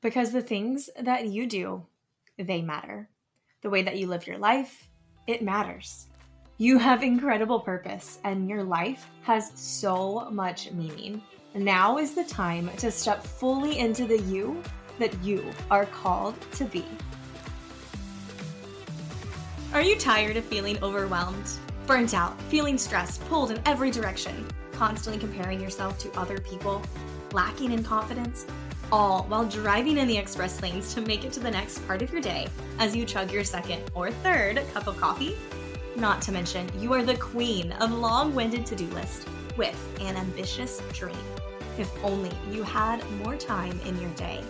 Because the things that you do, they matter. The way that you live your life, it matters. You have incredible purpose, and your life has so much meaning. Now is the time to step fully into the you that you are called to be. Are you tired of feeling overwhelmed, burnt out, feeling stressed, pulled in every direction, constantly comparing yourself to other people, lacking in confidence? All while driving in the express lanes to make it to the next part of your day as you chug your second or third cup of coffee? Not to mention, you are the queen of long winded to do list with an ambitious dream. If only you had more time in your day.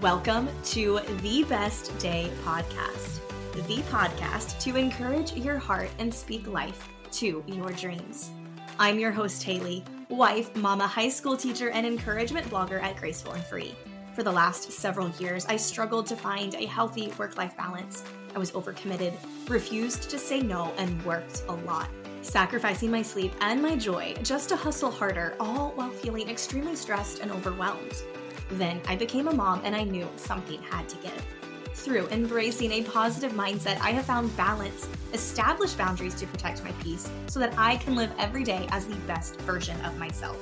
Welcome to the Best Day Podcast, the podcast to encourage your heart and speak life to your dreams. I'm your host, Haley wife, mama, high school teacher, and encouragement blogger at Graceful and Free. For the last several years, I struggled to find a healthy work life balance. I was overcommitted, refused to say no, and worked a lot, sacrificing my sleep and my joy just to hustle harder, all while feeling extremely stressed and overwhelmed. Then I became a mom and I knew something had to give. Through embracing a positive mindset, I have found balance, established boundaries to protect my peace so that I can live every day as the best version of myself.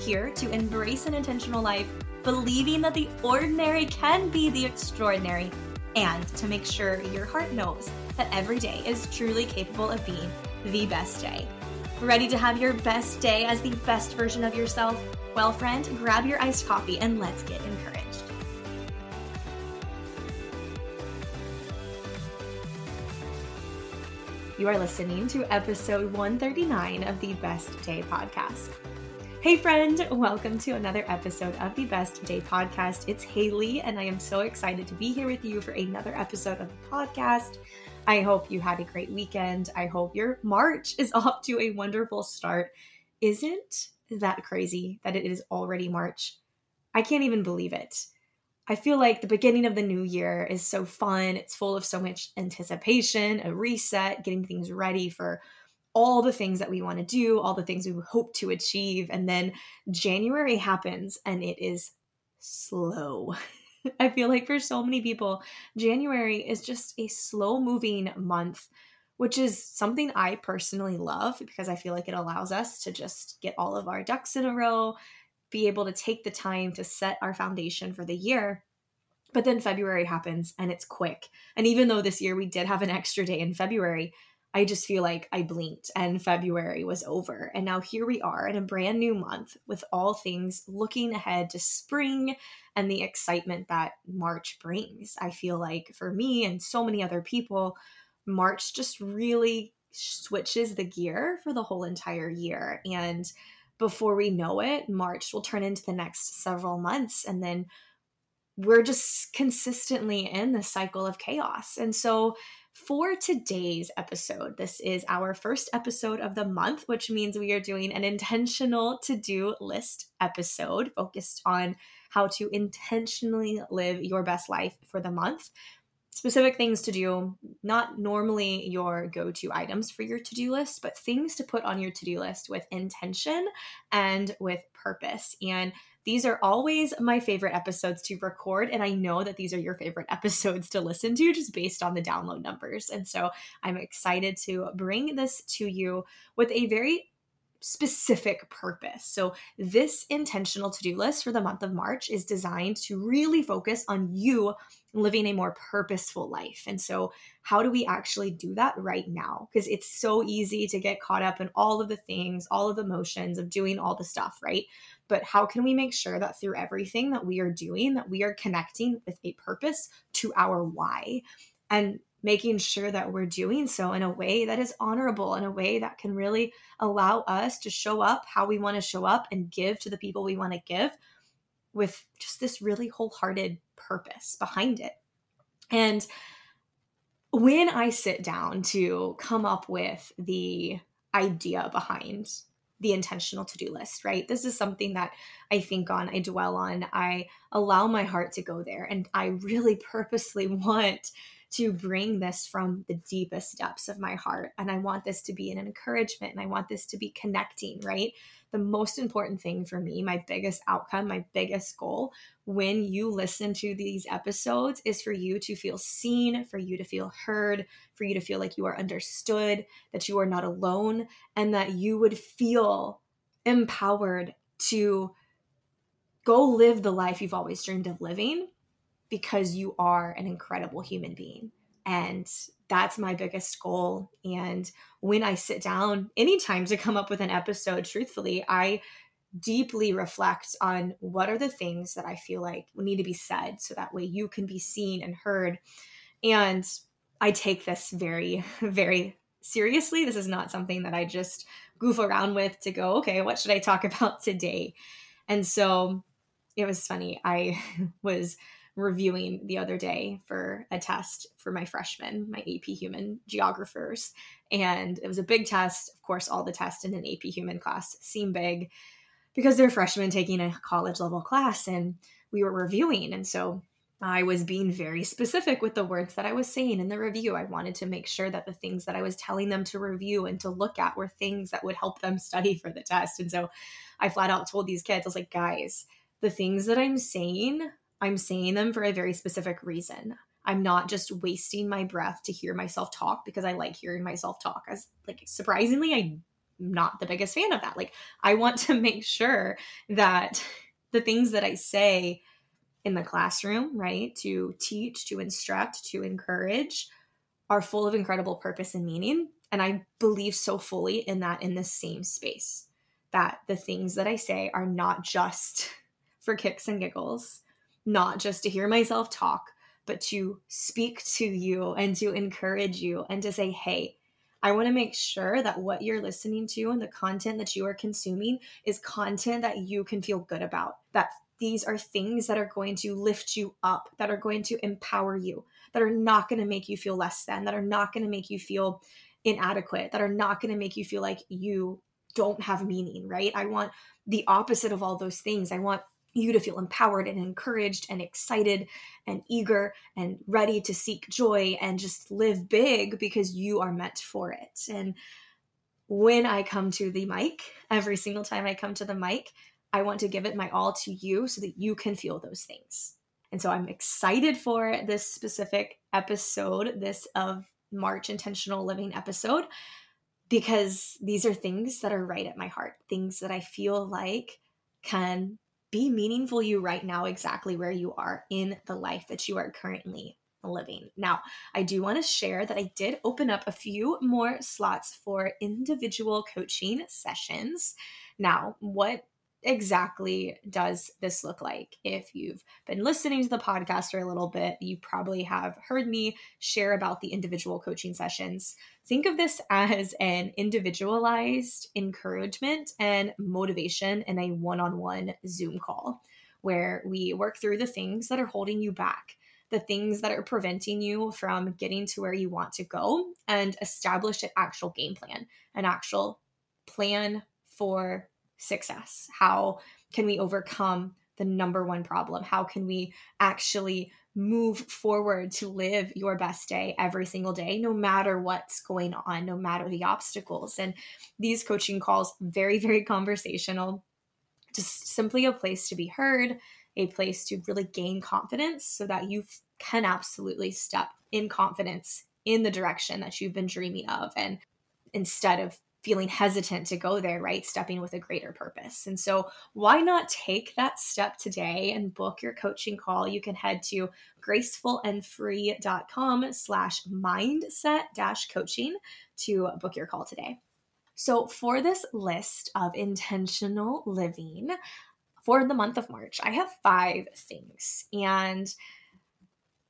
Here to embrace an intentional life, believing that the ordinary can be the extraordinary, and to make sure your heart knows that every day is truly capable of being the best day. Ready to have your best day as the best version of yourself? Well, friend, grab your iced coffee and let's get encouraged. You are listening to episode 139 of the Best Day Podcast. Hey, friend, welcome to another episode of the Best Day Podcast. It's Haley, and I am so excited to be here with you for another episode of the podcast. I hope you had a great weekend. I hope your March is off to a wonderful start. Isn't that crazy that it is already March? I can't even believe it. I feel like the beginning of the new year is so fun. It's full of so much anticipation, a reset, getting things ready for all the things that we want to do, all the things we hope to achieve. And then January happens and it is slow. I feel like for so many people, January is just a slow moving month, which is something I personally love because I feel like it allows us to just get all of our ducks in a row, be able to take the time to set our foundation for the year. But then February happens and it's quick. And even though this year we did have an extra day in February, I just feel like I blinked and February was over. And now here we are in a brand new month with all things looking ahead to spring and the excitement that March brings. I feel like for me and so many other people, March just really switches the gear for the whole entire year. And before we know it, March will turn into the next several months. And then we're just consistently in the cycle of chaos. And so, for today's episode, this is our first episode of the month, which means we are doing an intentional to do list episode focused on how to intentionally live your best life for the month specific things to do, not normally your go to items for your to do list, but things to put on your to do list with intention and with purpose. And these are always my favorite episodes to record. And I know that these are your favorite episodes to listen to just based on the download numbers. And so I'm excited to bring this to you with a very specific purpose. So, this intentional to do list for the month of March is designed to really focus on you living a more purposeful life. And so, how do we actually do that right now? Because it's so easy to get caught up in all of the things, all of the motions of doing all the stuff, right? But how can we make sure that through everything that we are doing, that we are connecting with a purpose to our why? And making sure that we're doing so in a way that is honorable, in a way that can really allow us to show up how we want to show up and give to the people we want to give with just this really wholehearted purpose behind it. And when I sit down to come up with the idea behind the intentional to do list, right? This is something that I think on, I dwell on, I allow my heart to go there. And I really purposely want to bring this from the deepest depths of my heart. And I want this to be an encouragement and I want this to be connecting, right? the most important thing for me, my biggest outcome, my biggest goal when you listen to these episodes is for you to feel seen, for you to feel heard, for you to feel like you are understood, that you are not alone, and that you would feel empowered to go live the life you've always dreamed of living because you are an incredible human being. And that's my biggest goal. And when I sit down anytime to come up with an episode, truthfully, I deeply reflect on what are the things that I feel like need to be said so that way you can be seen and heard. And I take this very, very seriously. This is not something that I just goof around with to go, okay, what should I talk about today? And so it was funny. I was reviewing the other day for a test for my freshmen, my AP Human geographers. And it was a big test. Of course, all the tests in an AP Human class seem big because they're freshmen taking a college level class. And we were reviewing. And so I was being very specific with the words that I was saying in the review. I wanted to make sure that the things that I was telling them to review and to look at were things that would help them study for the test. And so I flat out told these kids, I was like, guys, the things that I'm saying I'm saying them for a very specific reason. I'm not just wasting my breath to hear myself talk because I like hearing myself talk. As like surprisingly, I'm not the biggest fan of that. Like I want to make sure that the things that I say in the classroom, right, to teach, to instruct, to encourage are full of incredible purpose and meaning. And I believe so fully in that in the same space that the things that I say are not just for kicks and giggles, not just to hear myself talk, but to speak to you and to encourage you and to say, hey, I want to make sure that what you're listening to and the content that you are consuming is content that you can feel good about, that these are things that are going to lift you up, that are going to empower you, that are not going to make you feel less than, that are not going to make you feel inadequate, that are not going to make you feel like you don't have meaning, right? I want the opposite of all those things. I want you to feel empowered and encouraged and excited and eager and ready to seek joy and just live big because you are meant for it. And when I come to the mic, every single time I come to the mic, I want to give it my all to you so that you can feel those things. And so I'm excited for this specific episode, this of March Intentional Living episode, because these are things that are right at my heart, things that I feel like can be meaningful you right now, exactly where you are in the life that you are currently living. Now, I do want to share that I did open up a few more slots for individual coaching sessions. Now, what exactly does this look like? If you've been listening to the podcast for a little bit, you probably have heard me share about the individual coaching sessions. Think of this as an individualized encouragement and motivation in a one on one Zoom call where we work through the things that are holding you back. The things that are preventing you from getting to where you want to go and establish an actual game plan, an actual plan for success? How can we overcome the number one problem? How can we actually move forward to live your best day every single day, no matter what's going on, no matter the obstacles? And these coaching calls, very, very conversational, just simply a place to be heard, a place to really gain confidence so that you can absolutely step in confidence in the direction that you've been dreaming of. And instead of feeling hesitant to go there, right? Stepping with a greater purpose. And so, why not take that step today and book your coaching call? You can head to gracefulandfree.com slash mindset dash coaching to book your call today. So, for this list of intentional living for the month of March, I have five things. And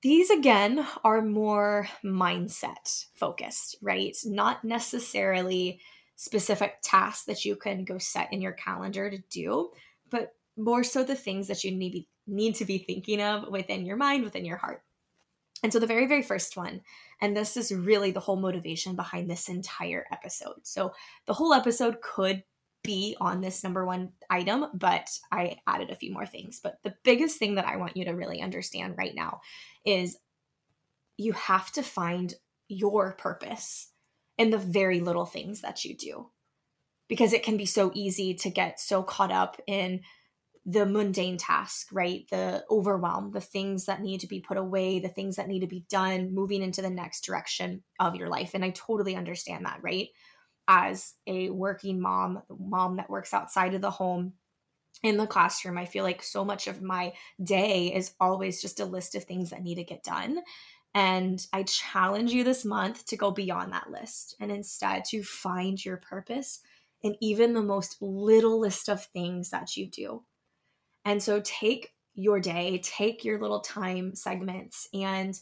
these again are more mindset focused, right? Not necessarily specific tasks that you can go set in your calendar to do, but more so the things that you need, need to be thinking of within your mind, within your heart. And so the very, very first one, and this is really the whole motivation behind this entire episode. So the whole episode could be on this number one item, but I added a few more things. But the biggest thing that I want you to really understand right now is you have to find your purpose in the very little things that you do. because it can be so easy to get so caught up in the mundane task, right? The overwhelm, the things that need to be put away, the things that need to be done, moving into the next direction of your life. And I totally understand that, right? As a working mom, mom that works outside of the home, in the classroom, I feel like so much of my day is always just a list of things that need to get done. And I challenge you this month to go beyond that list and instead to find your purpose in even the most little list of things that you do. And so take your day, take your little time segments, and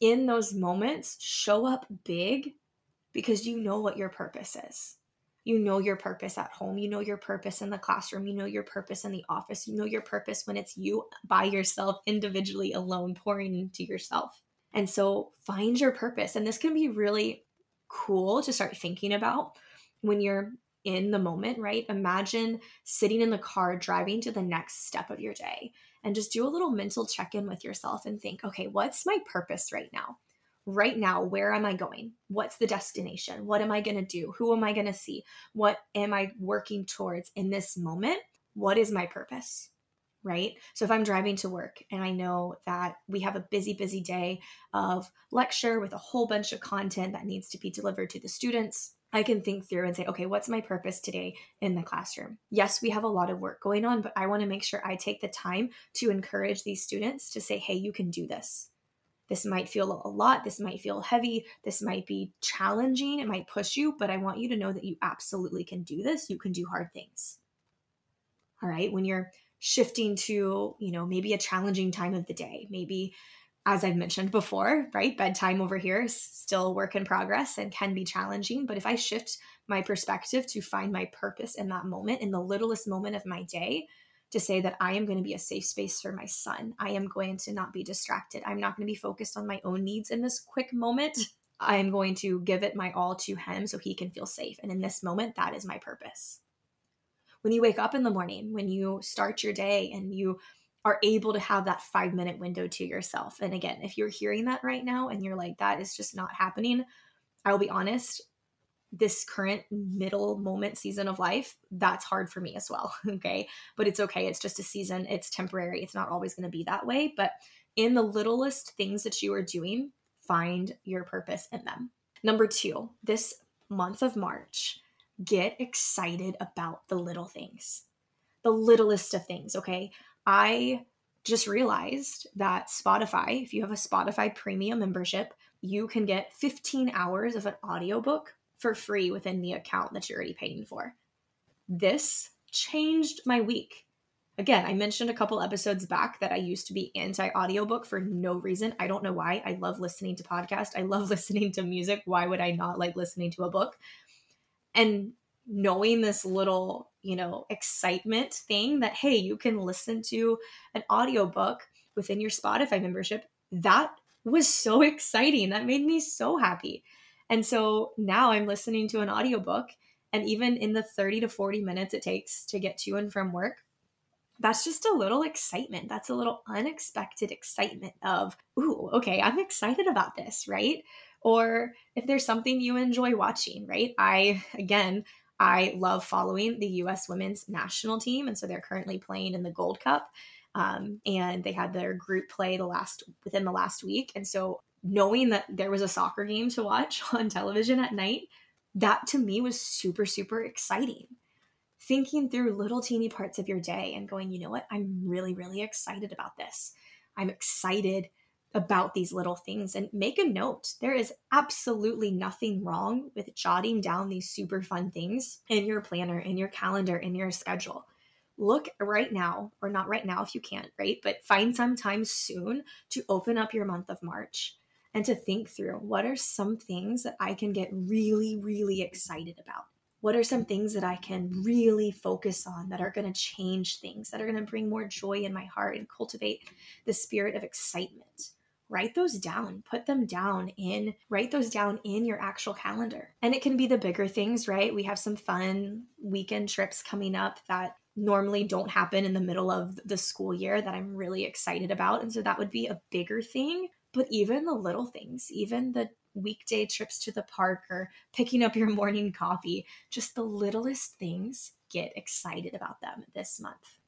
in those moments, show up big because you know what your purpose is. You know your purpose at home. You know your purpose in the classroom. You know your purpose in the office. You know your purpose when it's you by yourself, individually, alone, pouring into yourself. And so find your purpose. And this can be really cool to start thinking about when you're in the moment, right? Imagine sitting in the car driving to the next step of your day and just do a little mental check in with yourself and think, okay, what's my purpose right now? Right now, where am I going? What's the destination? What am I going to do? Who am I going to see? What am I working towards in this moment? What is my purpose? Right? So if I'm driving to work and I know that we have a busy, busy day of lecture with a whole bunch of content that needs to be delivered to the students, I can think through and say, okay, what's my purpose today in the classroom? Yes, we have a lot of work going on, but I want to make sure I take the time to encourage these students to say, hey, you can do this. This might feel a lot. This might feel heavy. This might be challenging. It might push you, but I want you to know that you absolutely can do this. You can do hard things. All right. When you're shifting to, you know, maybe a challenging time of the day, maybe as I've mentioned before, right? Bedtime over here is still work in progress and can be challenging. But if I shift my perspective to find my purpose in that moment, in the littlest moment of my day, to say that I am going to be a safe space for my son, I am going to not be distracted. I'm not going to be focused on my own needs in this quick moment. I am going to give it my all to him so he can feel safe. And in this moment, that is my purpose. When you wake up in the morning, when you start your day and you are able to have that five minute window to yourself. And again, if you're hearing that right now and you're like, that is just not happening, I'll be honest, this current middle moment season of life, that's hard for me as well. Okay. But it's okay. It's just a season, it's temporary. It's not always going to be that way. But in the littlest things that you are doing, find your purpose in them. Number two, this month of March, get excited about the little things, the littlest of things. Okay. I just realized that Spotify, if you have a Spotify premium membership, you can get 15 hours of an audiobook for free within the account that you're already paying for. This changed my week. Again, I mentioned a couple episodes back that I used to be anti audiobook for no reason. I don't know why. I love listening to podcasts. I love listening to music. Why would I not like listening to a book? And knowing this little you know excitement thing that hey you can listen to an audiobook within your spotify membership that was so exciting. That made me so happy. And so now i'm listening to an audiobook and even in the 30 to 40 minutes it takes to get to and from work that's just a little excitement that's a little unexpected excitement of ooh okay i'm excited about this right or if there's something you enjoy watching right i again I love following the U.S. women's national team, and so they're currently playing in the Gold Cup. Um, and they had their group play the last within the last week, and so knowing that there was a soccer game to watch on television at night, that to me was super super exciting. Thinking through little teeny parts of your day and going, you know what, I'm really really excited about this. I'm excited about these little things and make a note. There is absolutely nothing wrong with jotting down these super fun things in your planner, in your calendar, in your schedule. Look right now, or not right now if you can't, right? But find some time soon to open up your month of March and to think through what are some things that I can get really, really excited about. What are some things that I can really focus on that are going to change things, that are going to bring more joy in my heart and cultivate the spirit of excitement? write those down put them down in write those down in your actual calendar. And it can be the bigger things right? We have some fun weekend trips coming up that normally don't happen in the middle of the school year that i'm really excited about and so that would be a bigger thing. But even the little things even the weekday trips to the park or picking up your morning coffee. Just the littlest things, get excited about them this month.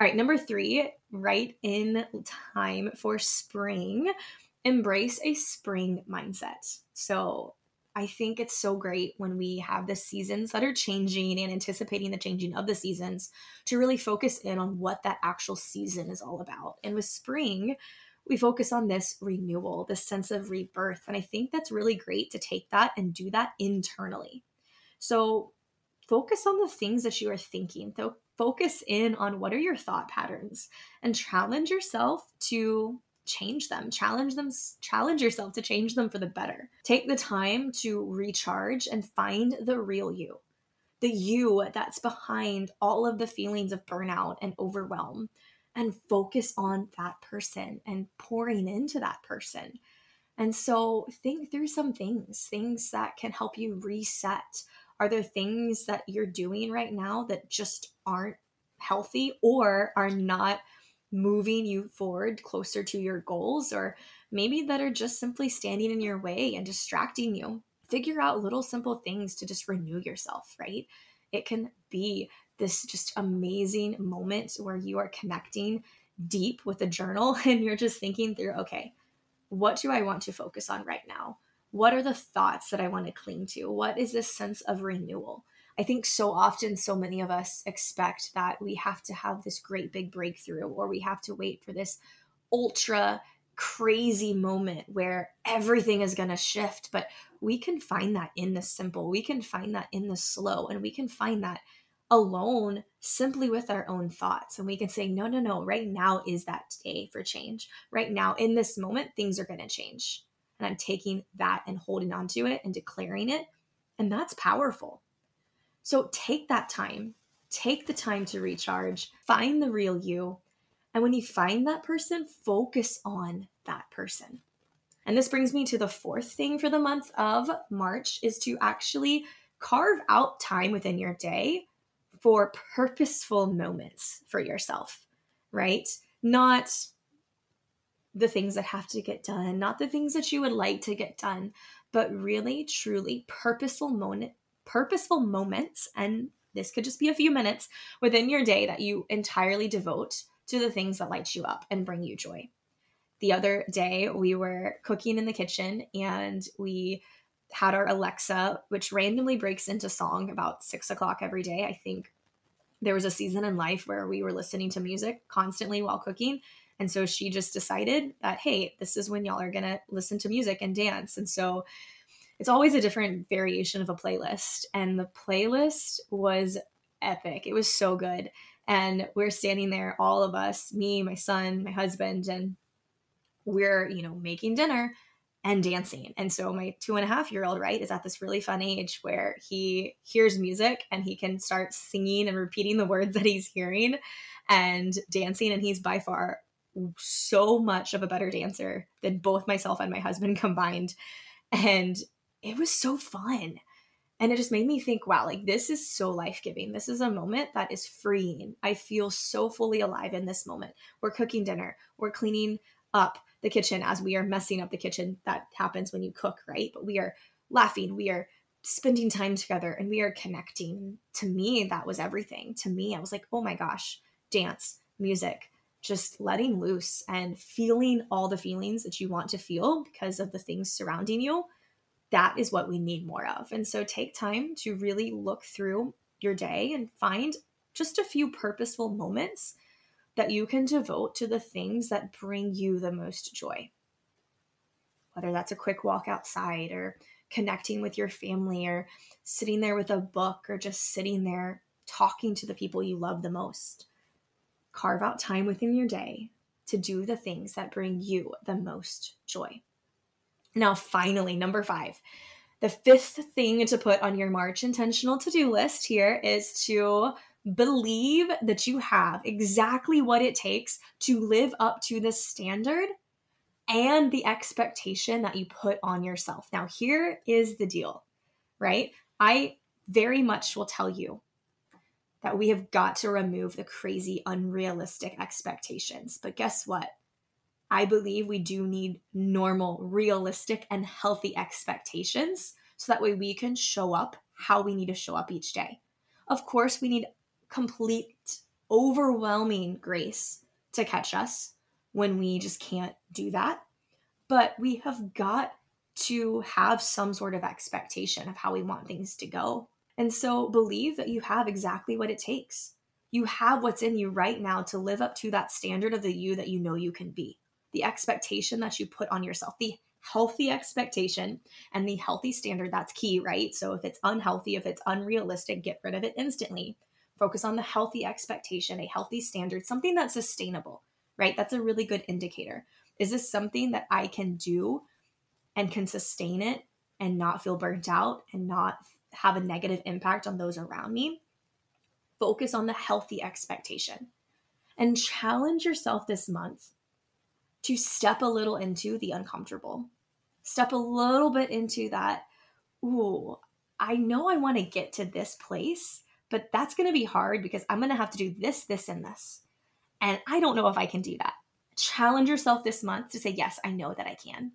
All right, number three, right in time for spring, embrace a spring mindset. So, I think it's so great when we have the seasons that are changing and anticipating the changing of the seasons to really focus in on what that actual season is all about. And with spring, we focus on this renewal, this sense of rebirth. And I think that's really great to take that and do that internally. So focus on the things that you are thinking. So focus in on what are your thought patterns and challenge yourself to change them challenge them challenge yourself to change them for the better take the time to recharge and find the real you the you that's behind all of the feelings of burnout and overwhelm and focus on that person and pouring into that person and so think through some things things that can help you reset are there things that you're doing right now that just aren't healthy or are not moving you forward closer to your goals, or maybe that are just simply standing in your way and distracting you. Figure out little simple things to just renew yourself, right? It can be this just amazing moment where you are connecting deep with a journal and you're just thinking through, okay, what do I want to focus on right now? What are the thoughts that I want to cling to? What is this sense of renewal? I think so often, so many of us expect that we have to have this great big breakthrough or we have to wait for this ultra crazy moment where everything is going to shift. But we can find that in the simple, we can find that in the slow, and we can find that alone simply with our own thoughts. And we can say, no, no, no, right now is that day for change. Right now, in this moment, things are going to change. And I'm taking that and holding on to it and declaring it. And that's powerful. So take that time, take the time to recharge, find the real you. And when you find that person, focus on that person. And this brings me to the fourth thing for the month of March is to actually carve out time within your day for purposeful moments for yourself, right? Not the things that have to get done, not the things that you would like to get done, but really, truly purposeful moment, purposeful moments, and this could just be a few minutes within your day that you entirely devote to the things that light you up and bring you joy. The other day, we were cooking in the kitchen and we had our Alexa, which randomly breaks into song about six o'clock every day. I think there was a season in life where we were listening to music constantly while cooking. And so she just decided that, hey, this is when y'all are going to listen to music and dance. And so it's always a different variation of a playlist. And the playlist was epic. It was so good. And we're standing there, all of us, me, my son, my husband, and we're, you know, making dinner and dancing. And so my two and a half year old, right, is at this really fun age where he hears music and he can start singing and repeating the words that he's hearing and dancing. And he's by far so much of a better dancer than both myself and my husband combined. And it was so fun. And it just made me think, wow, like this is so life giving. This is a moment that is freeing. I feel so fully alive in this moment. We're cooking dinner, we're cleaning up the kitchen as we are messing up the kitchen. That happens when you cook, right? But we are laughing, we are spending time together, and we are connecting. To me, that was everything. To me, I was like, oh my gosh, dance, music, just letting loose and feeling all the feelings that you want to feel because of the things surrounding you that is what we need more of. And so take time to really look through your day and find just a few purposeful moments that you can devote to the things that bring you the most joy. Whether that's a quick walk outside or connecting with your family or sitting there with a book or just sitting there talking to the people you love the most. Carve out time within your day to do the things that bring you the most joy. Now, finally, number five, the fifth thing to put on your March intentional to do list here is to believe that you have exactly what it takes to live up to the standard and the expectation that you put on yourself. Now, here is the deal, right? I very much will tell you that we have got to remove the crazy, unrealistic expectations. But guess what? I believe we do need normal, realistic, and healthy expectations so that way we can show up how we need to show up each day. Of course, we need complete, overwhelming grace to catch us when we just can't do that. But we have got to have some sort of expectation of how we want things to go. And so believe that you have exactly what it takes. You have what's in you right now to live up to that standard of the you that you know you can be. The expectation that you put on yourself, the healthy expectation and the healthy standard that's key, right? So if it's unhealthy, if it's unrealistic, get rid of it instantly. Focus on the healthy expectation, a healthy standard, something that's sustainable, right? That's a really good indicator. Is this something that I can do and can sustain it and not feel burnt out and not have a negative impact on those around me? Focus on the healthy expectation and challenge yourself this month to step a little into the uncomfortable. Step a little bit into that, ooh, I know I want to get to this place, but that's going to be hard because I'm going to have to do this, this, and this. And I don't know if I can do that. Challenge yourself this month to say, yes, I know that I can.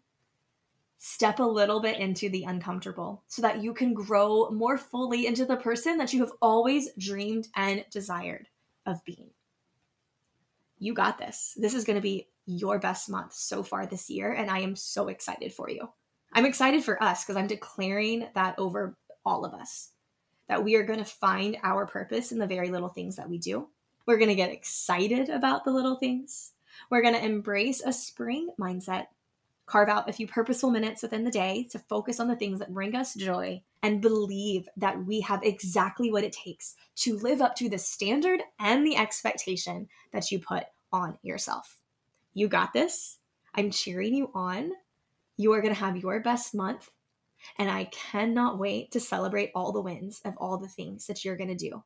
Step a little bit into the uncomfortable so that you can grow more fully into the person that you have always dreamed and desired of being. You got this. This is going to be your best month so far this year. And I am so excited for you. I'm excited for us because I'm declaring that over all of us that we are going to find our purpose in the very little things that we do. We're going to get excited about the little things. We're going to embrace a spring mindset, carve out a few purposeful minutes within the day to focus on the things that bring us joy, and believe that we have exactly what it takes to live up to the standard and the expectation that you put on yourself. You got this. I'm cheering you on. You are going to have your best month. And I cannot wait to celebrate all the wins of all the things that you're going to do.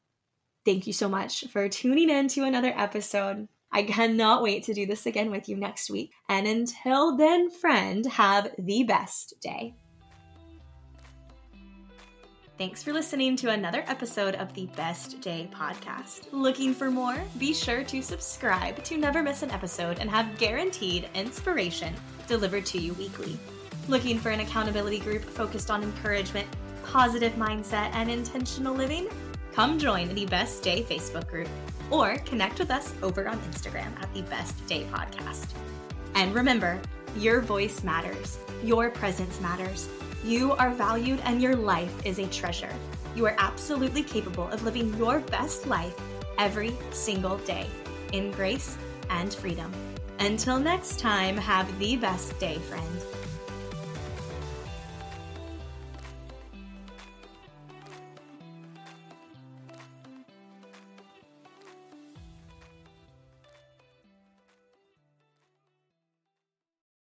Thank you so much for tuning in to another episode. I cannot wait to do this again with you next week. And until then, friend, have the best day. Thanks for listening to another episode of the Best Day podcast. Looking for more? Be sure to subscribe to never miss an episode and have guaranteed inspiration delivered to you weekly. Looking for an accountability group focused on encouragement, positive mindset, and intentional living? Come join the Best Day Facebook group or connect with us over on Instagram at the Best Day Podcast. And remember, your voice matters, your presence matters you are valued and your life is a treasure. You are absolutely capable of living your best life every single day in grace and freedom. Until next time, have the best day, friend.